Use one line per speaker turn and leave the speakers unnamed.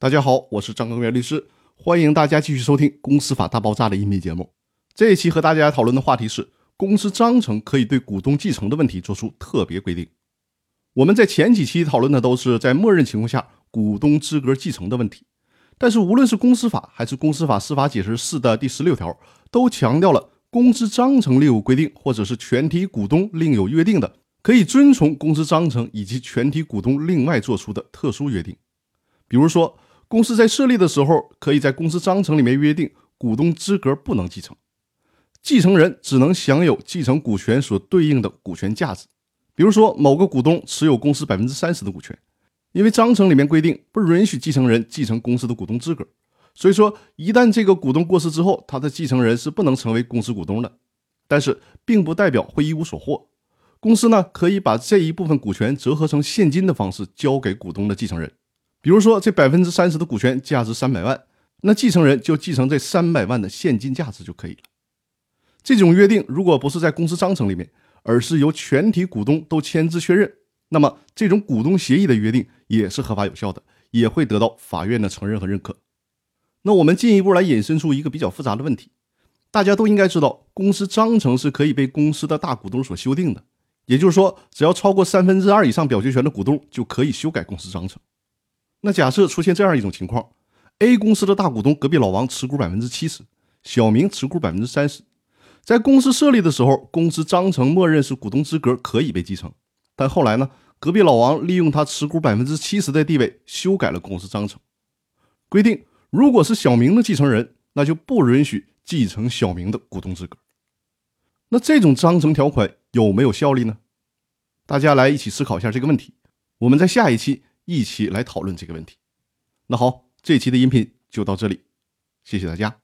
大家好，我是张根元律师，欢迎大家继续收听《公司法大爆炸》的音频节目。这一期和大家讨论的话题是公司章程可以对股东继承的问题作出特别规定。我们在前几期讨论的都是在默认情况下股东资格继承的问题，但是无论是公司法还是公司法司法解释四的第十六条，都强调了公司章程另有规定，或者是全体股东另有约定的，可以遵从公司章程以及全体股东另外做出的特殊约定，比如说。公司在设立的时候，可以在公司章程里面约定股东资格不能继承，继承人只能享有继承股权所对应的股权价值。比如说，某个股东持有公司百分之三十的股权，因为章程里面规定不允许继承人继承公司的股东资格，所以说一旦这个股东过世之后，他的继承人是不能成为公司股东的。但是，并不代表会一无所获。公司呢，可以把这一部分股权折合成现金的方式交给股东的继承人。比如说，这百分之三十的股权价值三百万，那继承人就继承这三百万的现金价值就可以了。这种约定如果不是在公司章程里面，而是由全体股东都签字确认，那么这种股东协议的约定也是合法有效的，也会得到法院的承认和认可。那我们进一步来引申出一个比较复杂的问题：大家都应该知道，公司章程是可以被公司的大股东所修订的，也就是说，只要超过三分之二以上表决权的股东就可以修改公司章程。那假设出现这样一种情况：A 公司的大股东隔壁老王持股百分之七十，小明持股百分之三十。在公司设立的时候，公司章程默认是股东资格可以被继承，但后来呢，隔壁老王利用他持股百分之七十的地位，修改了公司章程，规定如果是小明的继承人，那就不允许继承小明的股东资格。那这种章程条款有没有效力呢？大家来一起思考一下这个问题。我们在下一期。一起来讨论这个问题。那好，这期的音频就到这里，谢谢大家。